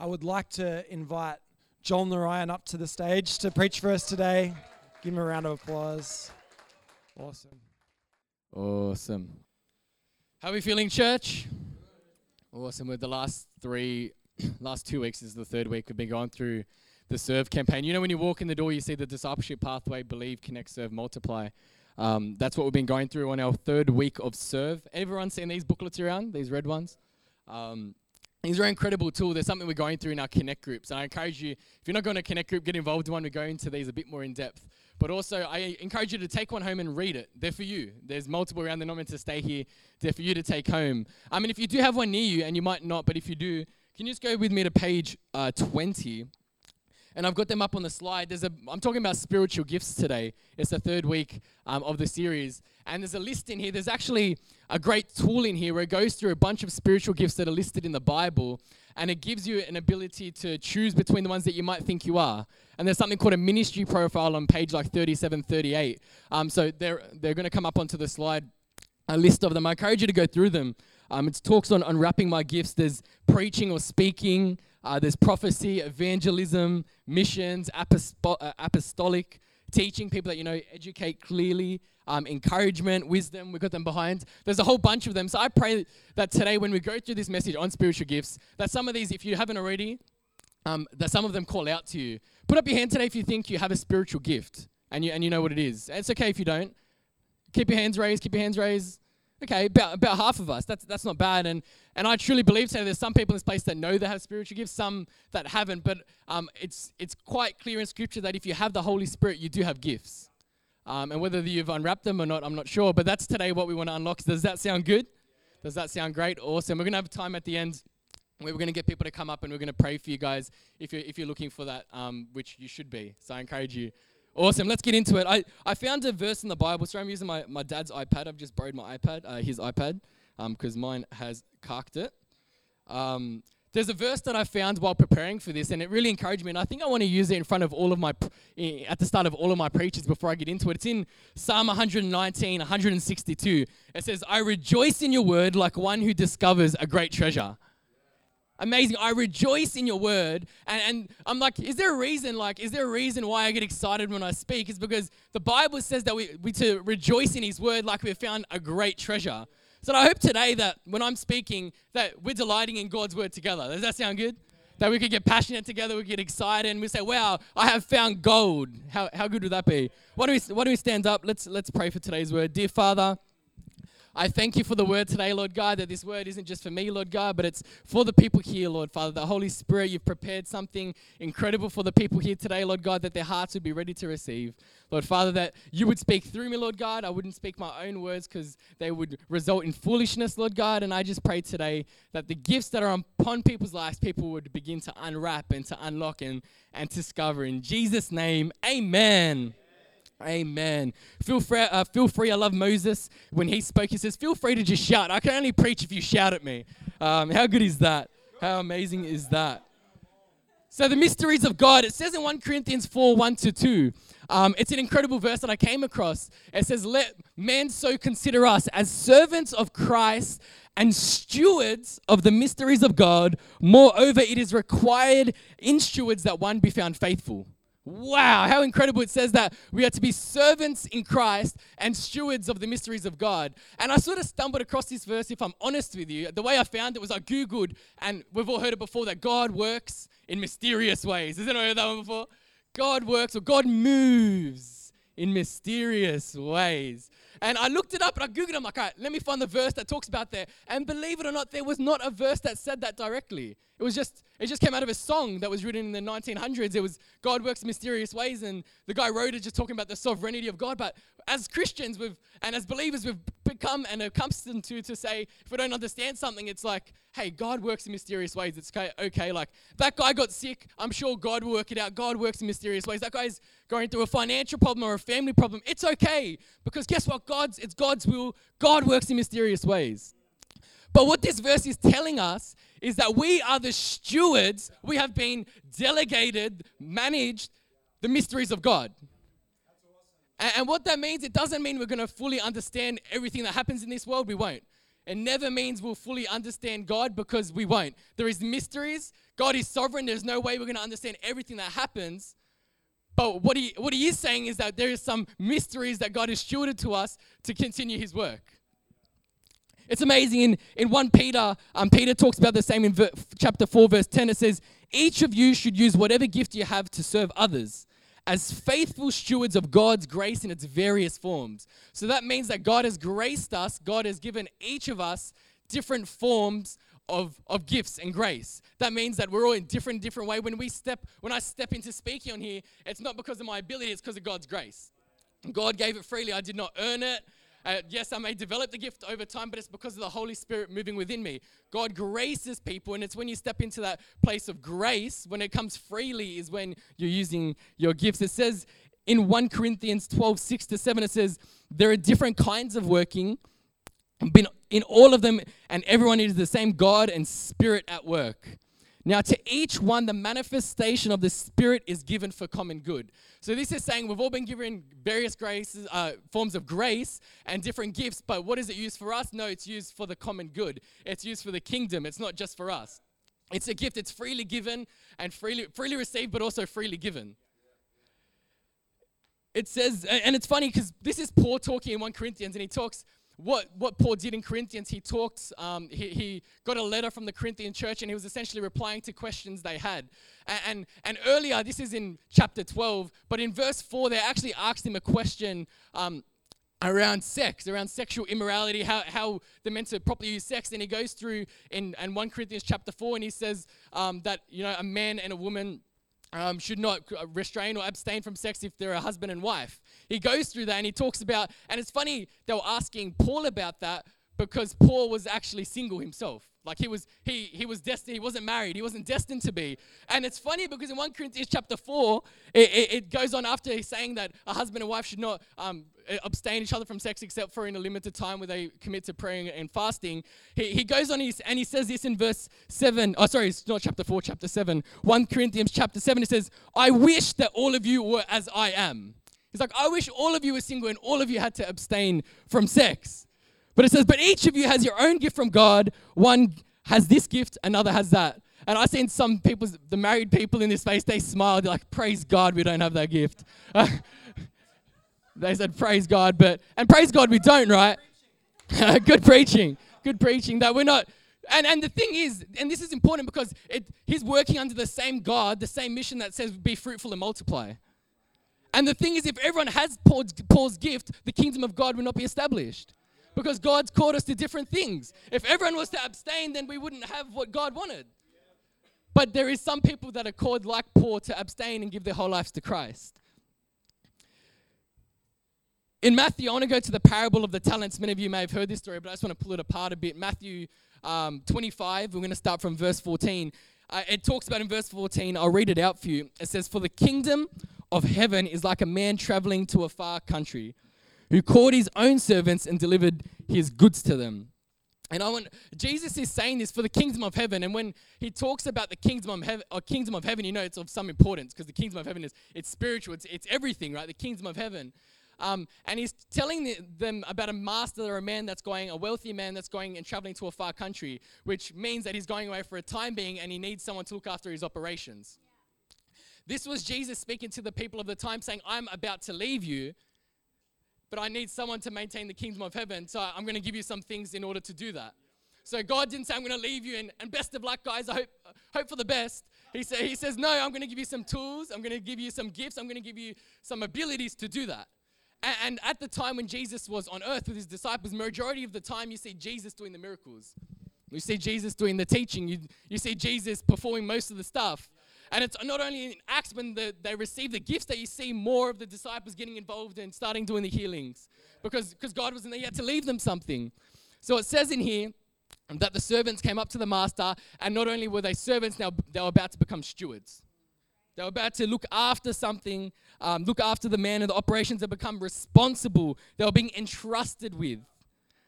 I would like to invite Joel Narayan up to the stage to preach for us today. Give him a round of applause. Awesome. Awesome. How are we feeling, church? Awesome. With the last three, last two weeks is the third week we've been going through the serve campaign. You know, when you walk in the door, you see the discipleship pathway: believe, connect, serve, multiply. Um, that's what we've been going through on our third week of serve. Everyone seen these booklets around? These red ones. Um, these are an incredible tool. There's something we're going through in our connect groups, and I encourage you, if you're not going to connect group, get involved in one. We go into these a bit more in depth. But also, I encourage you to take one home and read it. They're for you. There's multiple around. They're not meant to stay here. They're for you to take home. I mean, if you do have one near you, and you might not, but if you do, can you just go with me to page uh, 20? And I've got them up on the slide. There's a, I'm talking about spiritual gifts today. It's the third week um, of the series, and there's a list in here. There's actually a great tool in here where it goes through a bunch of spiritual gifts that are listed in the Bible, and it gives you an ability to choose between the ones that you might think you are. And there's something called a ministry profile on page like 37, 38. Um, so they're they're going to come up onto the slide, a list of them. I encourage you to go through them. Um, it talks on unwrapping my gifts. There's preaching or speaking. Uh, there's prophecy, evangelism, missions, uh, apostolic, teaching people that you know, educate clearly, um, encouragement, wisdom. We've got them behind. There's a whole bunch of them. So I pray that today, when we go through this message on spiritual gifts, that some of these, if you haven't already, um, that some of them call out to you. Put up your hand today if you think you have a spiritual gift and you and you know what it is. It's okay if you don't. Keep your hands raised. Keep your hands raised. Okay, about, about half of us. That's, that's not bad. And, and I truly believe today there's some people in this place that know they have spiritual gifts, some that haven't. But um, it's, it's quite clear in Scripture that if you have the Holy Spirit, you do have gifts. Um, and whether you've unwrapped them or not, I'm not sure. But that's today what we want to unlock. Does that sound good? Does that sound great? Awesome. We're going to have time at the end where we're going to get people to come up and we're going to pray for you guys if you're, if you're looking for that, um, which you should be. So I encourage you Awesome. Let's get into it. I, I found a verse in the Bible. Sorry, I'm using my, my dad's iPad. I've just borrowed my iPad, uh, his iPad, because um, mine has carked it. Um, there's a verse that I found while preparing for this, and it really encouraged me. And I think I want to use it in front of all of my, at the start of all of my preachers before I get into it. It's in Psalm 119, 162. It says, I rejoice in your word like one who discovers a great treasure. Amazing. I rejoice in your word. And, and I'm like, is there a reason? Like, is there a reason why I get excited when I speak? It's because the Bible says that we, we to rejoice in his word like we've found a great treasure. So I hope today that when I'm speaking, that we're delighting in God's word together. Does that sound good? That we could get passionate together, we get excited, and we say, "Wow, I have found gold." How, how good would that be? Why do we why do we stand up? Let's let's pray for today's word, dear Father. I thank you for the word today, Lord God, that this word isn't just for me, Lord God, but it's for the people here, Lord Father. The Holy Spirit, you've prepared something incredible for the people here today, Lord God, that their hearts would be ready to receive. Lord Father, that you would speak through me, Lord God. I wouldn't speak my own words because they would result in foolishness, Lord God. And I just pray today that the gifts that are upon people's lives, people would begin to unwrap and to unlock and, and discover. In Jesus' name, amen. Amen. Feel free, uh, feel free. I love Moses when he spoke. He says, "Feel free to just shout. I can only preach if you shout at me." Um, how good is that? How amazing is that? So the mysteries of God. It says in 1 Corinthians 4, 1 to 2. Um, it's an incredible verse that I came across. It says, "Let men so consider us as servants of Christ and stewards of the mysteries of God. Moreover, it is required in stewards that one be found faithful." Wow, how incredible it says that we are to be servants in Christ and stewards of the mysteries of God. And I sort of stumbled across this verse, if I'm honest with you. The way I found it was I Googled, and we've all heard it before, that God works in mysterious ways. Has anyone heard that one before? God works or God moves in mysterious ways. And I looked it up and I Googled it. I'm like, all right, let me find the verse that talks about that. And believe it or not, there was not a verse that said that directly. It was just, it just came out of a song that was written in the 1900s. It was God works mysterious ways, and the guy wrote it just talking about the sovereignty of God. But as Christians, we've and as believers, we've become and accustomed to to say if we don't understand something, it's like, hey, God works in mysterious ways. It's okay, okay. Like that guy got sick. I'm sure God will work it out. God works in mysterious ways. That guy's going through a financial problem or a family problem. It's okay because guess what? God's it's God's will. God works in mysterious ways. But what this verse is telling us is that we are the stewards. We have been delegated, managed the mysteries of God. And, what that means, it doesn't mean we're going to fully understand everything that happens in this world. We won't. It never means we'll fully understand God because we won't. There is mysteries. God is sovereign. There's no way we're going to understand everything that happens. But what he, what he is saying is that there is some mysteries that God has stewarded to us to continue his work. It's amazing. In, in 1 Peter, um, Peter talks about the same in ver- chapter 4, verse 10. It says, Each of you should use whatever gift you have to serve others as faithful stewards of God's grace in its various forms. So that means that God has graced us, God has given each of us different forms of, of gifts and grace. That means that we're all in different, different way. When we step, when I step into speaking on here, it's not because of my ability, it's because of God's grace. God gave it freely. I did not earn it. Uh, yes, I may develop the gift over time, but it's because of the Holy Spirit moving within me. God graces people, and it's when you step into that place of grace, when it comes freely, is when you're using your gifts. It says in 1 Corinthians 12, 6 to 7, it says, There are different kinds of working, but in all of them, and everyone is the same God and Spirit at work. Now, to each one, the manifestation of the Spirit is given for common good. So, this is saying we've all been given various graces, uh, forms of grace and different gifts, but what is it used for us? No, it's used for the common good. It's used for the kingdom. It's not just for us. It's a gift. It's freely given and freely, freely received, but also freely given. It says, and it's funny because this is Paul talking in 1 Corinthians, and he talks what, what Paul did in Corinthians, he talked, um, he, he got a letter from the Corinthian church and he was essentially replying to questions they had. And, and, and earlier, this is in chapter 12, but in verse 4, they actually asked him a question um, around sex, around sexual immorality, how, how they're meant to properly use sex. And he goes through in, in 1 Corinthians chapter 4 and he says um, that, you know, a man and a woman um, should not restrain or abstain from sex if they're a husband and wife. He goes through that and he talks about, and it's funny they were asking Paul about that because Paul was actually single himself. Like he was, he he was destined. He wasn't married. He wasn't destined to be. And it's funny because in one Corinthians chapter four, it, it, it goes on after he's saying that a husband and wife should not um, abstain each other from sex except for in a limited time where they commit to praying and fasting. He, he goes on and he says this in verse seven. Oh, sorry, it's not chapter four, chapter seven. One Corinthians chapter seven. It says, "I wish that all of you were as I am." He's like, I wish all of you were single and all of you had to abstain from sex. But it says, but each of you has your own gift from God. One has this gift, another has that. And I've seen some people, the married people in this space, they smiled. They're like, praise God, we don't have that gift. they said, praise God, but, and praise God, we don't, right? Good preaching. Good preaching. That we're not, and, and the thing is, and this is important because it, he's working under the same God, the same mission that says, be fruitful and multiply. And the thing is, if everyone has Paul's, Paul's gift, the kingdom of God will not be established. Because God's called us to different things. If everyone was to abstain, then we wouldn't have what God wanted. But there is some people that are called, like Paul, to abstain and give their whole lives to Christ. In Matthew, I want to go to the parable of the talents. Many of you may have heard this story, but I just want to pull it apart a bit. Matthew um, 25, we're going to start from verse 14. Uh, it talks about in verse 14, I'll read it out for you. It says, For the kingdom of heaven is like a man traveling to a far country who called his own servants and delivered his goods to them. And I want Jesus is saying this for the kingdom of heaven. And when he talks about the kingdom of heaven, or kingdom of heaven, you know it's of some importance because the kingdom of heaven is it's spiritual, it's, it's everything, right? The kingdom of heaven. Um, and he's telling the, them about a master or a man that's going, a wealthy man that's going and traveling to a far country, which means that he's going away for a time being and he needs someone to look after his operations. This was Jesus speaking to the people of the time, saying, I'm about to leave you, but I need someone to maintain the kingdom of heaven. So I'm going to give you some things in order to do that. So God didn't say, I'm going to leave you, and, and best of luck, guys. I hope, hope for the best. He, say, he says, No, I'm going to give you some tools. I'm going to give you some gifts. I'm going to give you some abilities to do that. And, and at the time when Jesus was on earth with his disciples, majority of the time you see Jesus doing the miracles. You see Jesus doing the teaching. You, you see Jesus performing most of the stuff. And it's not only in Acts when the, they receive the gifts that you see more of the disciples getting involved and starting doing the healings because because God was in there, he had to leave them something. So it says in here that the servants came up to the master, and not only were they servants, now they were about to become stewards. They were about to look after something, um, look after the man and the operations that become responsible. They were being entrusted with.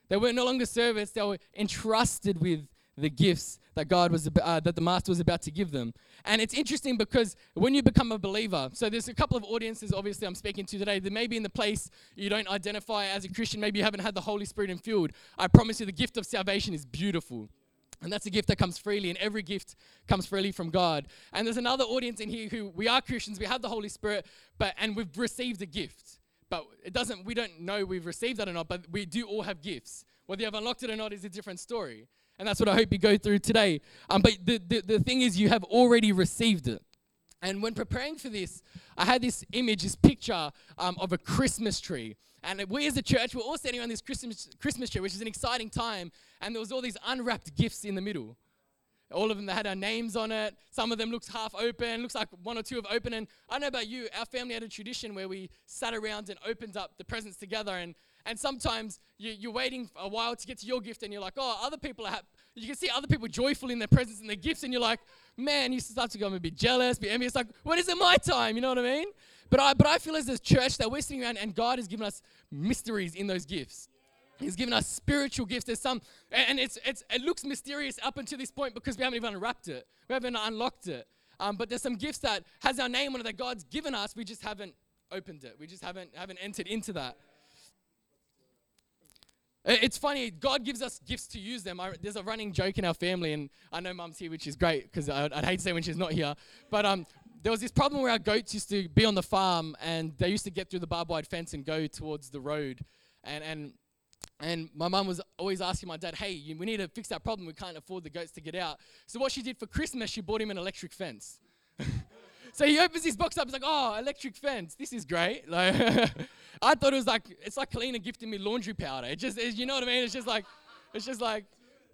They were no longer servants, they were entrusted with the gifts that God was uh, that the master was about to give them. And it's interesting because when you become a believer, so there's a couple of audiences obviously I'm speaking to today. There may be in the place you don't identify as a Christian, maybe you haven't had the Holy Spirit infused. I promise you the gift of salvation is beautiful. And that's a gift that comes freely, and every gift comes freely from God. And there's another audience in here who we are Christians, we have the Holy Spirit, but and we've received a gift. But it doesn't, we don't know we've received that or not, but we do all have gifts. Whether you have unlocked it or not is a different story. And that's what I hope you go through today. Um, but the, the, the thing is, you have already received it. And when preparing for this, I had this image, this picture um, of a Christmas tree. And we as a church, we're all standing on this Christmas, Christmas tree, which is an exciting time. And there was all these unwrapped gifts in the middle. All of them, they had our names on it. Some of them looks half open, looks like one or two have opened. And I don't know about you, our family had a tradition where we sat around and opened up the presents together. And, and sometimes you, are waiting a while to get to your gift and you're like, oh, other people are happy. You can see other people joyful in their presents and their gifts, and you're like, man, you start to go a bit jealous, be envious. Like, when is it my time? You know what I mean? But I, but I feel as a church that we're sitting around and God has given us mysteries in those gifts. He's given us spiritual gifts. There's some, and it's, it's, it looks mysterious up until this point because we haven't even unwrapped it. We haven't unlocked it. Um, but there's some gifts that has our name on it that God's given us. We just haven't opened it. We just haven't haven't entered into that. It's funny, God gives us gifts to use them. I, there's a running joke in our family, and I know mum's here, which is great because I'd, I'd, hate to say when she's not here. But um, there was this problem where our goats used to be on the farm, and they used to get through the barbed wire fence and go towards the road. And, and, and my mum was always asking my dad, hey, we need to fix that problem. We can't afford the goats to get out. So what she did for Christmas, she bought him an electric fence. so he opens his box up. He's like, oh, electric fence. This is great. Like, I thought it was like, it's like Kalina gifting me laundry powder. It just, you know what I mean? It's just like, it's just like,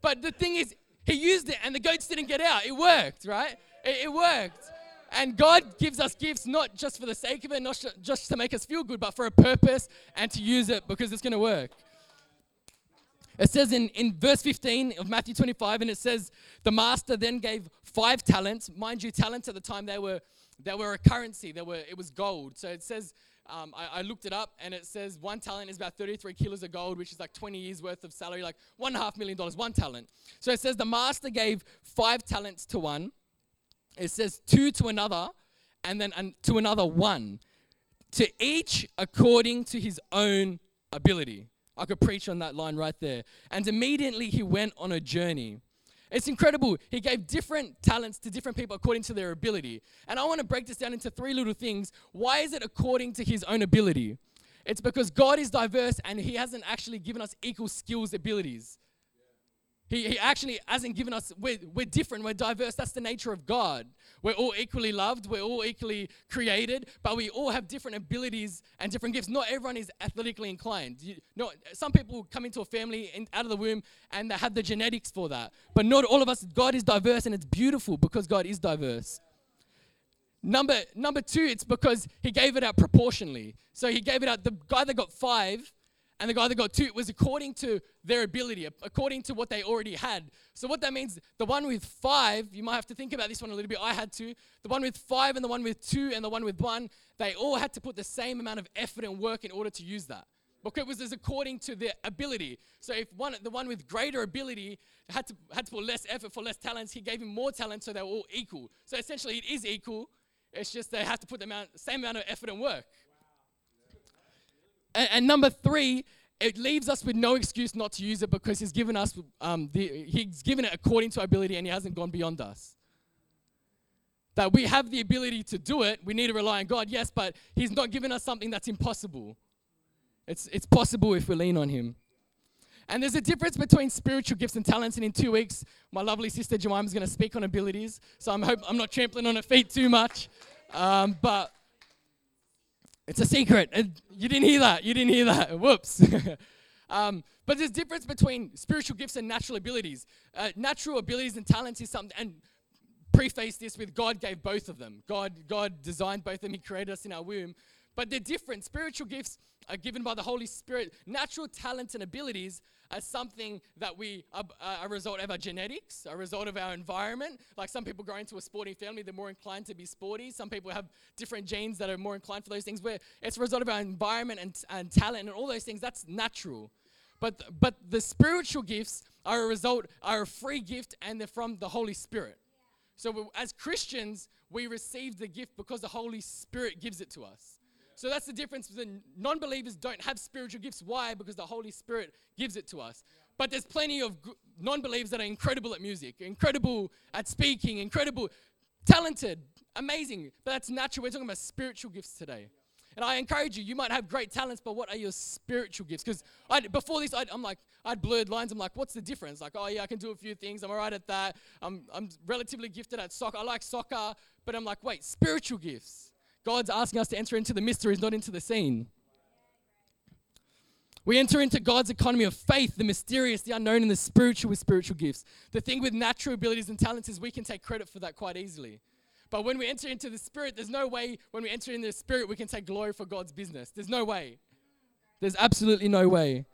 but the thing is, he used it and the goats didn't get out. It worked, right? It, it worked. And God gives us gifts not just for the sake of it, not just to make us feel good, but for a purpose and to use it because it's going to work. It says in, in verse 15 of Matthew 25, and it says, The master then gave five talents. Mind you, talents at the time, they were, they were a currency, they were, it was gold. So it says, um, I, I, looked it up, and it says one talent is about 33 kilos of gold, which is like 20 years worth of salary, like one and a half million dollars, one talent. So it says the master gave five talents to one. It says two to another, and then an, to another one. To each according to his own ability. I could preach on that line right there. And immediately he went on a journey. It's incredible. He gave different talents to different people according to their ability. And I want to break this down into three little things. Why is it according to his own ability? It's because God is diverse and he hasn't actually given us equal skills, abilities. He, he actually hasn't given us, we're, we're different, we're diverse. That's the nature of God. We're all equally loved, we're all equally created, but we all have different abilities and different gifts. Not everyone is athletically inclined. You, no, some people come into a family in, out of the womb and they have the genetics for that. But not all of us, God is diverse and it's beautiful because God is diverse. Number, number two, it's because he gave it out proportionally. So he gave it out, the guy that got five and the guy that got two was according to their ability, according to what they already had. So, what that means, the one with five, you might have to think about this one a little bit. I had to. The one with five and the one with two and the one with one, they all had to put the same amount of effort and work in order to use that. Because it was according to their ability. So, if one, the one with greater ability had to, had to put less effort for less talents, he gave him more talent, so they were all equal. So, essentially, it is equal. It's just they have to put the amount, same amount of effort and work. And, and, number three, it leaves us with no excuse not to use it because He's given us um, the, He's given it according to ability and He hasn't gone beyond us. That we have the ability to do it, we need to rely on God, yes, but He's not given us something that's impossible. It's, it's possible if we lean on Him. And there's a difference between spiritual gifts and talents. And in two weeks, my lovely sister Jemima is going to speak on abilities. So I'm hope I'm not trampling on her feet too much. Um, but it's a secret. You didn't hear that. You didn't hear that. Whoops. um, but there's difference between spiritual gifts and natural abilities. Uh, natural abilities and talents is something, and preface this with God gave both of them. God, God designed both of them. He created us in our womb. But they're different. Spiritual gifts are given by the Holy Spirit. Natural talents and abilities are something that we are a result of our genetics, a result of our environment. Like some people grow into a sporting family, they're more inclined to be sporty. Some people have different genes that are more inclined for those things. Where it's a result of our environment and, and talent and all those things. That's natural. But but the spiritual gifts are a result, are a free gift, and they're from the Holy Spirit. So as Christians, we receive the gift because the Holy Spirit gives it to us. So that's the difference. The non believers don't have spiritual gifts. Why? Because the Holy Spirit gives it to us. but there's plenty of gr- non-believers that are incredible at music, incredible at speaking, incredible, talented, amazing. But that's natural. We're talking about spiritual gifts today. And I encourage you, you might have great talents, but what are your spiritual gifts? Because before this, i am like, I'd blurred lines. I'm like, what's the difference? Like, oh yeah, I can do a few things. I'm all right at that. I'm, I'm relatively gifted at soccer. I like soccer. But I'm like, wait, spiritual gifts. God's asking us to enter into the mysteries, not into the scene. We enter into God's economy of faith, the mysterious, the unknown, and the spiritual with spiritual gifts. The thing with natural abilities and talents is we can take credit for that quite easily. But when we enter into the Spirit, there's no way when we enter into the Spirit we can take glory for God's business. There's no way. There's absolutely no way.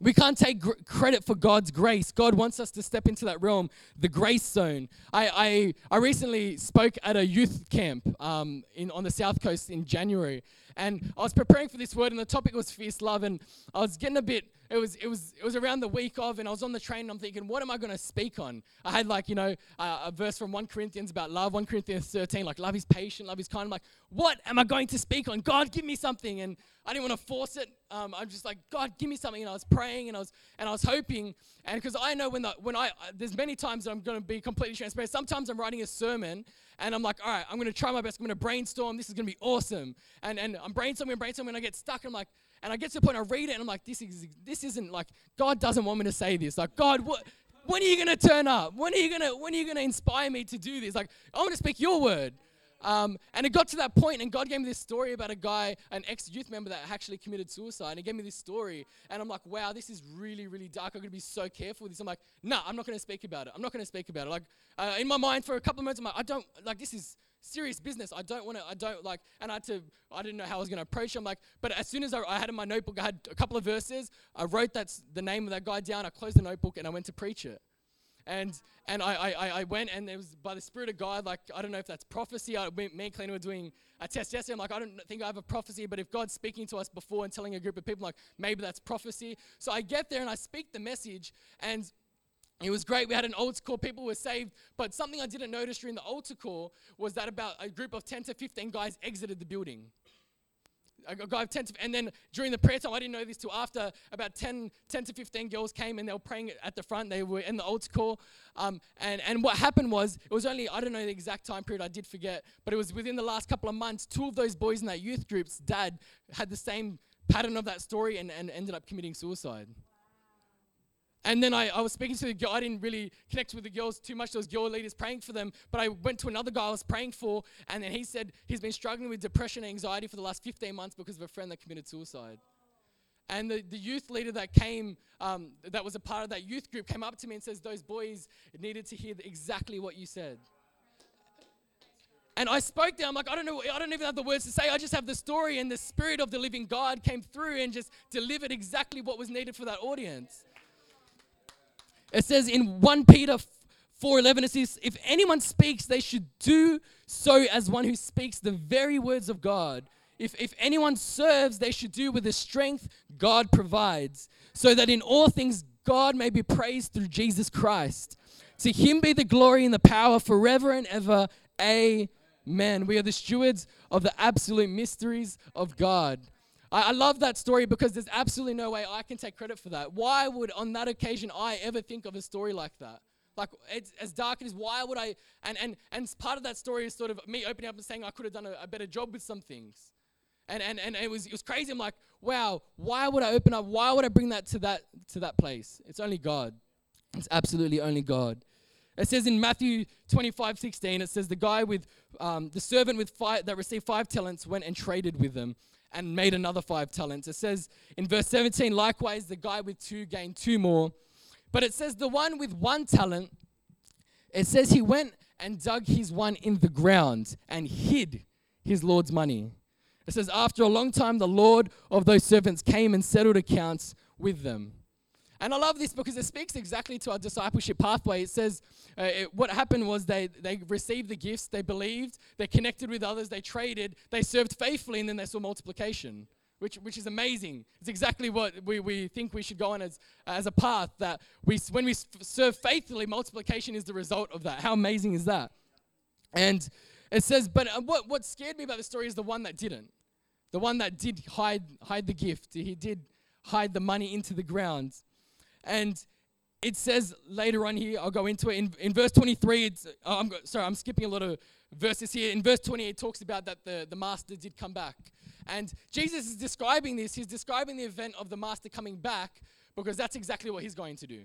We can't take gr- credit for God's grace. God wants us to step into that realm, the grace zone. I, I, I recently spoke at a youth camp um, in, on the South Coast in January, and I was preparing for this word, and the topic was fierce love, and I was getting a bit. It was it was it was around the week of, and I was on the train, and I'm thinking, what am I going to speak on? I had like you know uh, a verse from 1 Corinthians about love, 1 Corinthians 13, like love is patient, love is kind. I'm like, what am I going to speak on? God, give me something, and I didn't want to force it. Um, I'm just like, God, give me something, and I was praying, and I was and I was hoping, and because I know when the when I uh, there's many times that I'm going to be completely transparent. Sometimes I'm writing a sermon, and I'm like, all right, I'm going to try my best. I'm going to brainstorm. This is going to be awesome. And, and I'm brainstorming and brainstorming, and I get stuck. And I'm like, and I get to the point I read it, and I'm like, this is this isn't like God doesn't want me to say this. Like God, what? When are you to turn up? When are you to when are you to inspire me to do this? Like I want to speak your word. Um, and it got to that point, and God gave me this story about a guy, an ex youth member that actually committed suicide. And he gave me this story, and I'm like, wow, this is really, really dark. I'm going to be so careful with this. I'm like, nah, I'm not going to speak about it. I'm not going to speak about it. Like, uh, in my mind, for a couple of minutes, I'm like, I don't, like, this is serious business. I don't want to, I don't like, and I had to, I didn't know how I was going to approach him. Like, but as soon as I, I, had in my notebook, I had a couple of verses. I wrote that's the name of that guy down. I closed the notebook and I went to preach it. And and I, I, I went and it was by the Spirit of God, like, I don't know if that's prophecy. I, me and Clean were doing a test yesterday. I'm like, I don't think I have a prophecy, but if God's speaking to us before and telling a group of people, like, maybe that's prophecy. So I get there and I speak the message and it was great. We had an altar call. People were saved. But something I didn't notice during the altar call was that about a group of 10 to 15 guys exited the building guy of 10 to, and then during the prayer time, I didn't know this till after about 10, 10 to 15 girls came and they were praying at the front. They were in the altar call. Um, and, and what happened was, it was only, I don't know the exact time period, I did forget, but it was within the last couple of months, two of those boys in that youth group's dad had the same pattern of that story and, and ended up committing suicide. And then I, I was speaking to the girl. I didn't really connect with the girls too much. Those girl leaders praying for them. But I went to another guy I was praying for, and then he said he's been struggling with depression and anxiety for the last 15 months because of a friend that committed suicide. And the, the youth leader that came, um, that was a part of that youth group, came up to me and says, Those boys needed to hear exactly what you said. And I spoke there. I'm like, I don't know, I don't even have the words to say. I just have the story, and the spirit of the living God came through and just delivered exactly what was needed for that audience. It says in 1 Peter 4:11 it says if anyone speaks they should do so as one who speaks the very words of God. If, if anyone serves, they should do with the strength God provides, so that in all things God may be praised through Jesus Christ. To him be the glory and the power forever and ever. Amen. We are the stewards of the absolute mysteries of God. I, I love that story because there's absolutely no way I can take credit for that. Why would, on that occasion, I ever think of a story like that? Like, it's as dark as why would I? And, and, and part of that story is sort of me opening up and saying I could have done a, a better job with some things. And, and, and it, was, it was crazy. I'm like, wow, why would I open up? Why would I bring that to that, to that place? It's only God. It's absolutely only God. It says in Matthew 25, 16, it says the guy with um, the servant with five that received five talents went and traded with them and made another five talents. It says in verse 17, likewise, the guy with two gained two more. But it says the one with one talent, it says he went and dug his one in the ground and hid his Lord's money. It says, after a long time, the Lord of those servants came and settled accounts with them. And I love this because it speaks exactly to our discipleship pathway. It says uh, it, what happened was they, they received the gifts, they believed, they connected with others, they traded, they served faithfully, and then they saw multiplication, which, which is amazing. It's exactly what we, we think we should go on as, as a path that we, when we serve faithfully, multiplication is the result of that. How amazing is that? And it says, but uh, what, what scared me about the story is the one that didn't. The one that did hide, hide the gift. He did hide the money into the ground. And it says later on here, I'll go into it. In, in verse 23, it's, oh, I'm, sorry, I'm skipping a lot of verses here. In verse 20, it talks about that the, the master did come back. And Jesus is describing this. He's describing the event of the master coming back because that's exactly what he's going to do.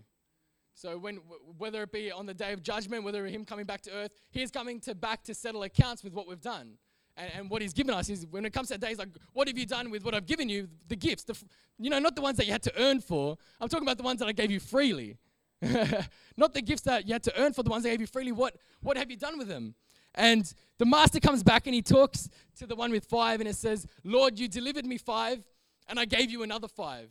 So when whether it be on the day of judgment, whether him coming back to earth, he's coming to back to settle accounts with what we've done. And, and what he's given us is when it comes to that day, he's like, what have you done with what I've given you? The gifts, the, you know, not the ones that you had to earn for. I'm talking about the ones that I gave you freely. not the gifts that you had to earn for, the ones I gave you freely. What, what have you done with them? And the master comes back and he talks to the one with five and it says, Lord, you delivered me five and I gave you another five.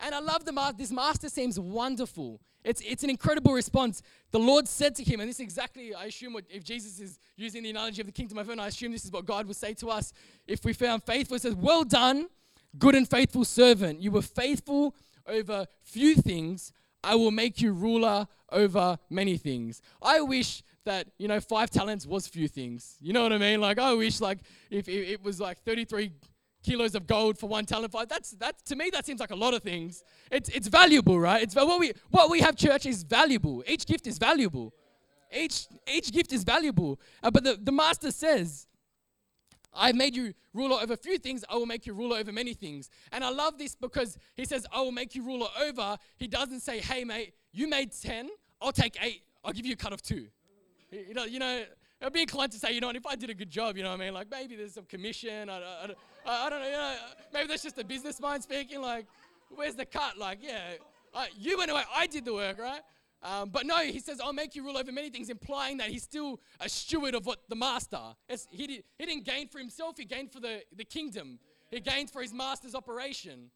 And I love the master. This master seems wonderful. It's, it's an incredible response. The Lord said to him, and this is exactly, I assume, what, if Jesus is using the analogy of the kingdom of heaven, I assume this is what God would say to us if we found faithful. It says, Well done, good and faithful servant. You were faithful over few things. I will make you ruler over many things. I wish that you know five talents was few things you know what i mean like i wish like if, it was like 33 kilos of gold for one talent five that's that to me that seems like a lot of things it's it's valuable right it's what we what we have church is valuable each gift is valuable each each gift is valuable uh, but the, the master says I've made you ruler over a few things, I will make you ruler over many things. And I love this because he says, I will make you ruler over. He doesn't say, hey, mate, you made 10, I'll take eight, I'll give you a cut of two. You know, you know, I'd be inclined to say, you know, and if I did a good job, you know what I mean? Like maybe there's some commission. I, I, I, I don't know, you know, maybe that's just a business mind speaking. Like, where's the cut? Like, yeah, you went away, I did the work, right? Um, but no, he says, I'll make you rule over many things, implying that he's still a steward of what the master. he, did, he didn't gain for himself, he gained for the, the kingdom. He gained for his master's operation.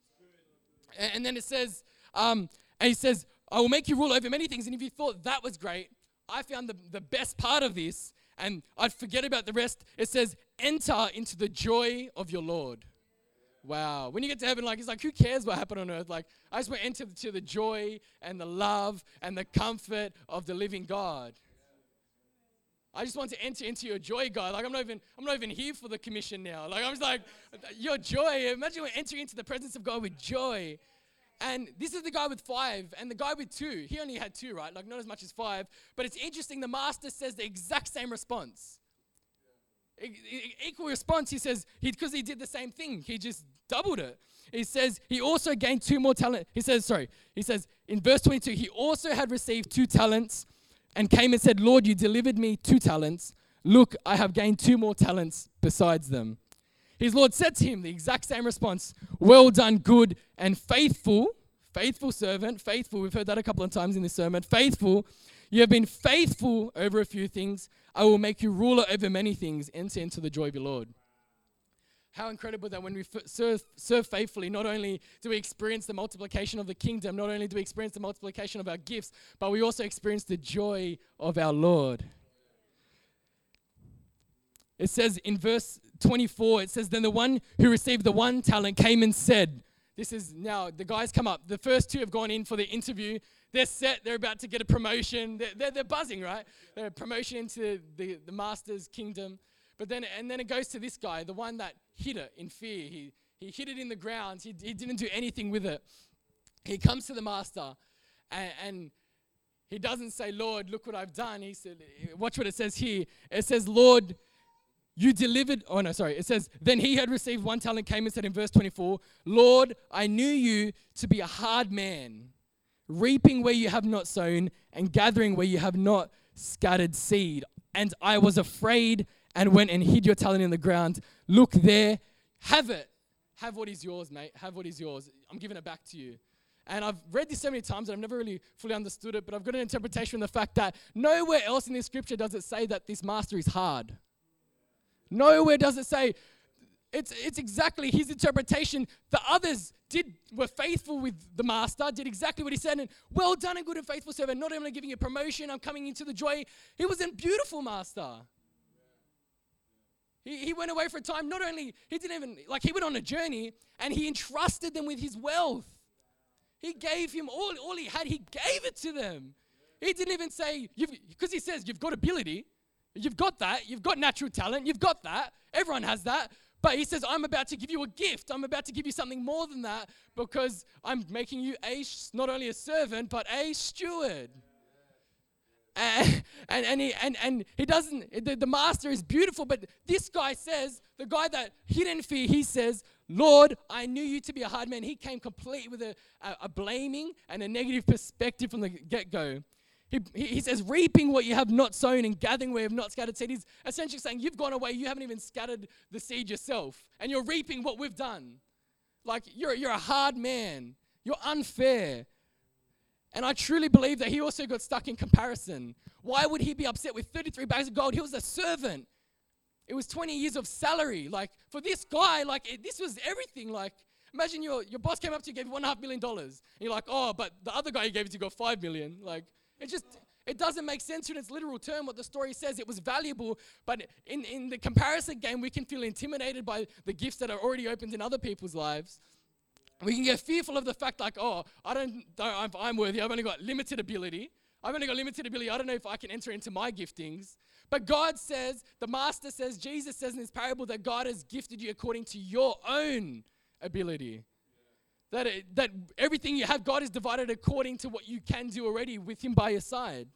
And, and then it says, um, and he says, I will make you rule over many things. And if you thought that was great, I found the, the best part of this, and I'd forget about the rest. It says, enter into the joy of your Lord. Wow. When you get to heaven, like, it's like, who cares what happened on earth? Like, I just want to enter to the joy and the love and the comfort of the living God. I just want to enter into your joy, God. Like I'm not even, I'm not even here for the commission now. Like I'm just like, your joy. Imagine we're entering into the presence of God with joy. And this is the guy with five, and the guy with two. He only had two, right? Like, not as much as five. But it's interesting, the master says the exact same response. equal response, he says, because he, he did the same thing, he just doubled it. He says, he also gained two more talents. He says, sorry, he says in verse 22, he also had received two talents and came and said, Lord, you delivered me two talents. Look, I have gained two more talents besides them. His Lord said to him the exact same response Well done, good and faithful, faithful servant, faithful. We've heard that a couple of times in this sermon. Faithful. You have been faithful over a few things. I will make you ruler over many things. Enter into the joy of your Lord. How incredible that when we serve, serve faithfully, not only do we experience the multiplication of the kingdom, not only do we experience the multiplication of our gifts, but we also experience the joy of our Lord. It says in verse 24, it says, Then the one who received the one talent came and said, This is now, the guys come up. The first two have gone in for the interview. They're set, they're about to get a promotion. They're, they're, they're buzzing, right? They're a promotion into the, the master's kingdom. But then, and then it goes to this guy, the one that hid it in fear. He, he hid it in the ground, he, he didn't do anything with it. He comes to the master and, and he doesn't say, Lord, look what I've done. He said, watch what it says here. It says, Lord, you delivered, oh no, sorry. It says, Then he had received one talent, came and said in verse 24, Lord, I knew you to be a hard man, reaping where you have not sown, and gathering where you have not scattered seed. And I was afraid and went and hid your talent in the ground. Look there, have it. Have what is yours, mate. Have what is yours. I'm giving it back to you. And I've read this so many times and I've never really fully understood it, but I've got an interpretation of the fact that nowhere else in this scripture does it say that this master is hard. Nowhere does it say. It's, it's exactly his interpretation. The others did were faithful with the master, did exactly what he said, and well done and good and faithful servant. Not only giving you promotion, I'm coming into the joy. He was a beautiful master. He, he went away for a time. Not only he didn't even like he went on a journey and he entrusted them with his wealth. He gave him all, all he had, he gave it to them. He didn't even say, because he says, You've got ability. You've got that. You've got natural talent. You've got that. Everyone has that. But he says, I'm about to give you a gift. I'm about to give you something more than that because I'm making you a not only a servant, but a steward. And, and, and, he, and, and he doesn't, the, the master is beautiful, but this guy says, the guy that didn't fear, he says, Lord, I knew you to be a hard man. He came complete with a, a, a blaming and a negative perspective from the get go. He, he says, reaping what you have not sown and gathering where you have not scattered seed. He's essentially saying, You've gone away, you haven't even scattered the seed yourself, and you're reaping what we've done. Like, you're, you're a hard man, you're unfair. And I truly believe that he also got stuck in comparison. Why would he be upset with 33 bags of gold? He was a servant. It was 20 years of salary. Like, for this guy, like, it, this was everything. Like, imagine your, your boss came up to you, gave you one and a half million dollars. And you're like, oh, but the other guy you gave it to got five million. Like, it just it doesn't make sense in its literal term what the story says. It was valuable, but in, in the comparison game, we can feel intimidated by the gifts that are already opened in other people's lives. We can get fearful of the fact, like, oh, I don't, I'm, I'm worthy. I've only got limited ability. I've only got limited ability. I don't know if I can enter into my giftings. But God says, the Master says, Jesus says in this parable that God has gifted you according to your own ability. That, it, that everything you have, God is divided according to what you can do already with Him by your side.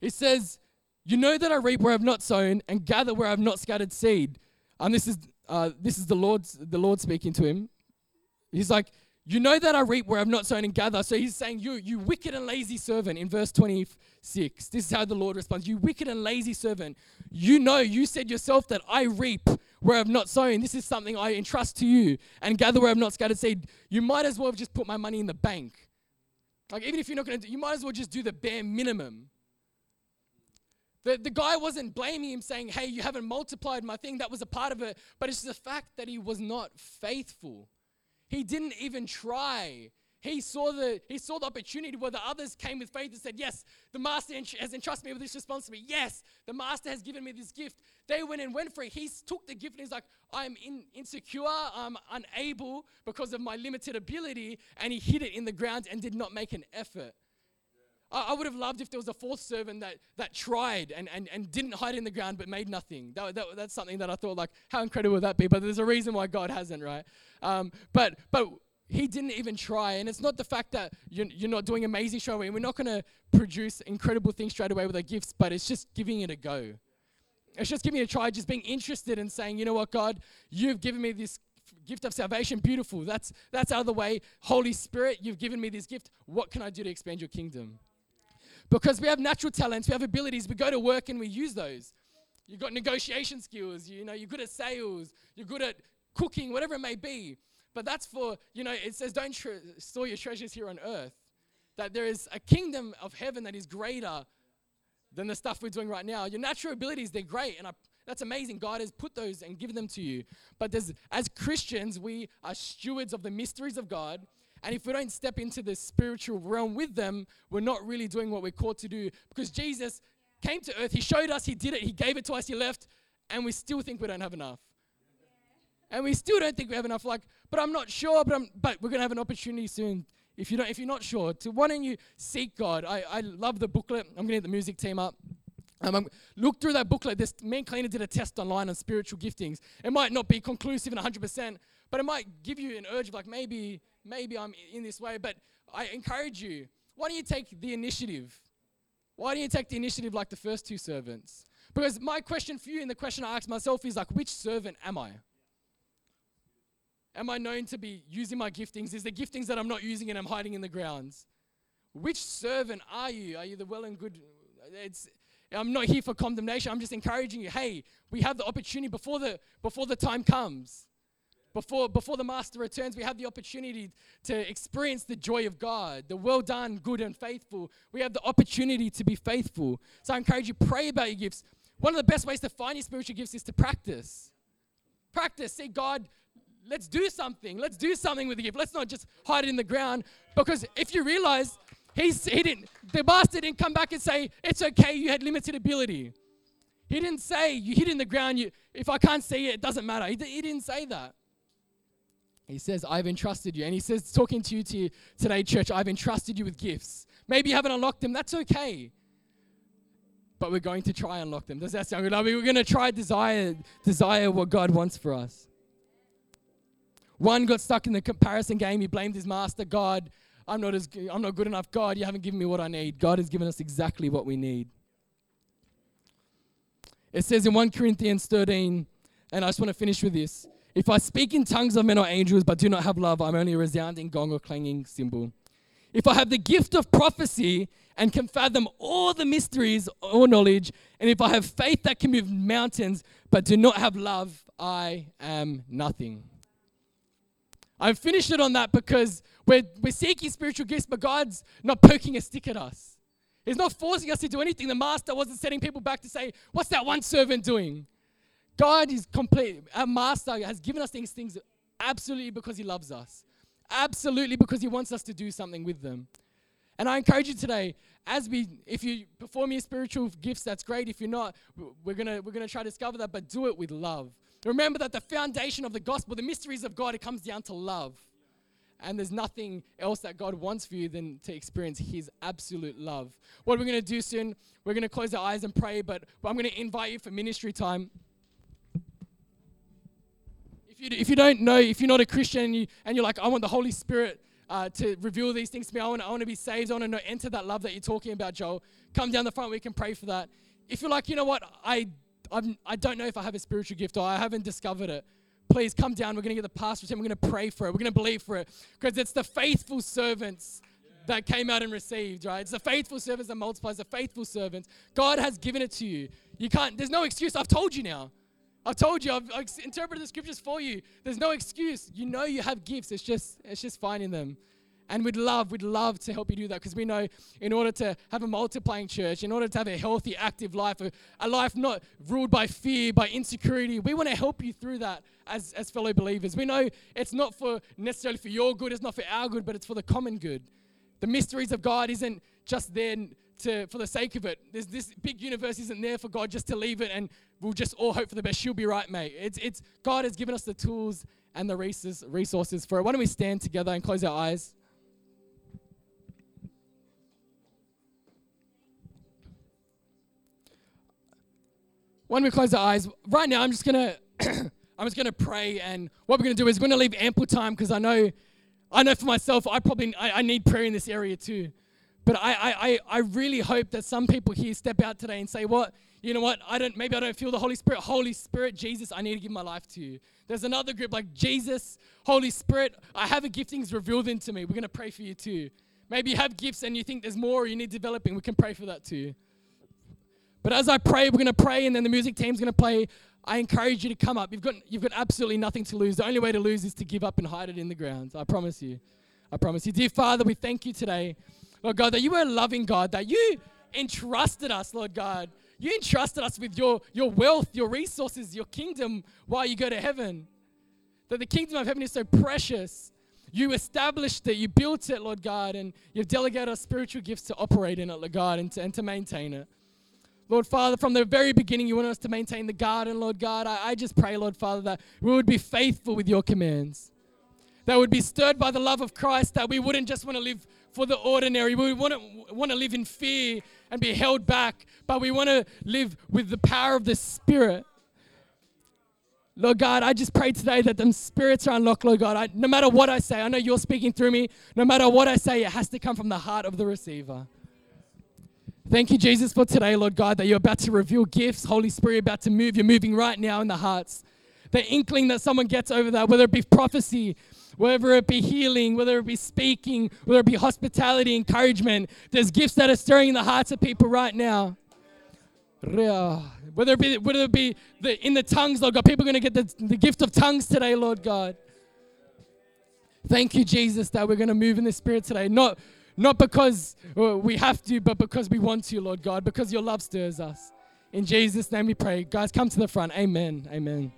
It says, You know that I reap where I've not sown and gather where I've not scattered seed. And this is, uh, this is the, Lord's, the Lord speaking to him. He's like, You know that I reap where I've not sown and gather. So he's saying, You, you wicked and lazy servant in verse 26. This is how the Lord responds You wicked and lazy servant. You know, you said yourself that I reap where I've not sown. This is something I entrust to you and gather where I've not scattered seed. You might as well have just put my money in the bank. Like, even if you're not going to, you might as well just do the bare minimum. The, the guy wasn't blaming him, saying, Hey, you haven't multiplied my thing. That was a part of it. But it's the fact that he was not faithful. He didn't even try. He saw the he saw the opportunity where the others came with faith and said, "Yes, the master has entrusted me with this responsibility. Yes, the master has given me this gift." They went and went for it. He took the gift and he's like, "I'm in, insecure. I'm unable because of my limited ability," and he hid it in the ground and did not make an effort. I, I would have loved if there was a fourth servant that that tried and, and, and didn't hide in the ground but made nothing. That, that, that's something that I thought like, how incredible would that be? But there's a reason why God hasn't, right? Um, but but he didn't even try. And it's not the fact that you're, you're not doing amazing straight away. And we're not going to produce incredible things straight away with our gifts, but it's just giving it a go. It's just giving it a try, just being interested and saying, you know what, God, you've given me this gift of salvation. Beautiful. That's, that's out of the way. Holy Spirit, you've given me this gift. What can I do to expand your kingdom? Because we have natural talents, we have abilities, we go to work and we use those. You've got negotiation skills, you know, you're good at sales, you're good at cooking, whatever it may be. But that's for, you know, it says, don't tre- store your treasures here on earth. That there is a kingdom of heaven that is greater than the stuff we're doing right now. Your natural abilities, they're great. And I, that's amazing. God has put those and given them to you. But as Christians, we are stewards of the mysteries of God. And if we don't step into the spiritual realm with them, we're not really doing what we're called to do. Because Jesus came to earth, He showed us, He did it, He gave it to us, He left, and we still think we don't have enough and we still don't think we have enough. Like, but I'm not sure. But I'm, but we're gonna have an opportunity soon. If you don't, if you're not sure, to why don't you seek God? I, I love the booklet. I'm gonna get the music team up. Um, look through that booklet. This man cleaner did a test online on spiritual giftings. It might not be conclusive and 100%, but it might give you an urge of like maybe, maybe I'm in this way. But I encourage you. Why don't you take the initiative? Why don't you take the initiative like the first two servants? Because my question for you and the question I ask myself is like, which servant am I? Am I known to be using my giftings? Is there giftings that I'm not using and I'm hiding in the grounds? Which servant are you? Are you the well and good? It's, I'm not here for condemnation. I'm just encouraging you. Hey, we have the opportunity before the before the time comes. Before, before the master returns, we have the opportunity to experience the joy of God, the well done, good, and faithful. We have the opportunity to be faithful. So I encourage you, pray about your gifts. One of the best ways to find your spiritual gifts is to practice. Practice. See God let's do something. Let's do something with the gift. Let's not just hide it in the ground. Because if you realize he's, he didn't, the master didn't come back and say, it's okay, you had limited ability. He didn't say, you hid in the ground, you, if I can't see it, it doesn't matter. He, he didn't say that. He says, I've entrusted you. And he says, talking to you to, today, church, I've entrusted you with gifts. Maybe you haven't unlocked them, that's okay. but we're going to try unlock them. Does that sound good? We're going to try desire desire what God wants for us. One got stuck in the comparison game. He blamed his master, God. I'm not as I'm not good enough. God, you haven't given me what I need. God has given us exactly what we need. It says in 1 Corinthians 13, and I just want to finish with this. If I speak in tongues of men or angels but do not have love, I'm only a resounding gong or clanging cymbal. If I have the gift of prophecy and can fathom all the mysteries or knowledge, and if I have faith that can move mountains but do not have love, I am nothing. I finished it on that because we're, we're seeking spiritual gifts, but God's not poking a stick at us. He's not forcing us to do anything. The master wasn't sending people back to say, What's that one servant doing? God is complete. Our master has given us these things absolutely because he loves us, absolutely because he wants us to do something with them. And I encourage you today, as we, if you perform your spiritual gifts, that's great. If you're not, we're gonna we're gonna try to discover that, but do it with love. Remember that the foundation of the gospel, the mysteries of God, it comes down to love. And there's nothing else that God wants for you than to experience His absolute love. What we're going to do soon, we're going to close our eyes and pray, but I'm going to invite you for ministry time. If you, if you don't know, if you're not a Christian and, you, and you're like, I want the Holy Spirit uh, to reveal these things to me, I want, I want to be saved, I want to know, enter that love that you're talking about, Joel, come down the front, we can pray for that. If you're like, you know what, I I'm, I don't know if I have a spiritual gift or I haven't discovered it. Please come down. We're going to get the pastor team. We're going to pray for it. We're going to believe for it because it's the faithful servants that came out and received, right? It's the faithful servants that multiplies the faithful servants. God has given it to you. You can't, there's no excuse. I've told you now. I've told you, I've, I've interpreted the scriptures for you. There's no excuse. You know you have gifts. It's just, it's just finding them. And we'd love, we'd love to help you do that because we know in order to have a multiplying church, in order to have a healthy, active life, a, a life not ruled by fear, by insecurity, we want to help you through that as, as fellow believers. We know it's not for necessarily for your good, it's not for our good, but it's for the common good. The mysteries of God isn't just there to, for the sake of it. There's, this big universe isn't there for God just to leave it and we'll just all hope for the best. She'll be right, mate. It's, it's God has given us the tools and the resources for it. Why don't we stand together and close our eyes? When we close our eyes, right now I'm just gonna I'm just gonna pray, and what we're gonna do is we're gonna leave ample time because I know I know for myself I probably I, I, need prayer in this area too. But I, I I really hope that some people here step out today and say, what you know what I don't maybe I don't feel the Holy Spirit. Holy Spirit, Jesus, I need to give my life to you. There's another group like Jesus, Holy Spirit. I have a giftings revealed into me. We're gonna pray for you too. Maybe you have gifts and you think there's more you need developing. We can pray for that too. But as I pray, we're going to pray, and then the music team's going to play. I encourage you to come up. You've got, you've got absolutely nothing to lose. The only way to lose is to give up and hide it in the ground. I promise you. I promise you. Dear Father, we thank you today, Lord God, that you are a loving God, that you entrusted us, Lord God. You entrusted us with your, your wealth, your resources, your kingdom while you go to heaven. That the kingdom of heaven is so precious. You established it, you built it, Lord God, and you've delegated us spiritual gifts to operate in it, Lord God, and to, and to maintain it. Lord Father, from the very beginning, you want us to maintain the garden, Lord God. I, I just pray, Lord Father, that we would be faithful with your commands, that would be stirred by the love of Christ, that we wouldn't just want to live for the ordinary. We wouldn't want to live in fear and be held back, but we want to live with the power of the Spirit. Lord God, I just pray today that them spirits are unlocked, Lord God. I, no matter what I say, I know you're speaking through me. No matter what I say, it has to come from the heart of the receiver. Thank you, Jesus, for today, Lord God, that you're about to reveal gifts. Holy Spirit, about to move. You're moving right now in the hearts. The inkling that someone gets over that, whether it be prophecy, whether it be healing, whether it be speaking, whether it be hospitality, encouragement, there's gifts that are stirring in the hearts of people right now. Whether it be, whether it be the, in the tongues, Lord God, people are going to get the, the gift of tongues today, Lord God. Thank you, Jesus, that we're going to move in the Spirit today. Not not because uh, we have to, but because we want to, Lord God, because your love stirs us. In Jesus' name we pray. Guys, come to the front. Amen. Amen.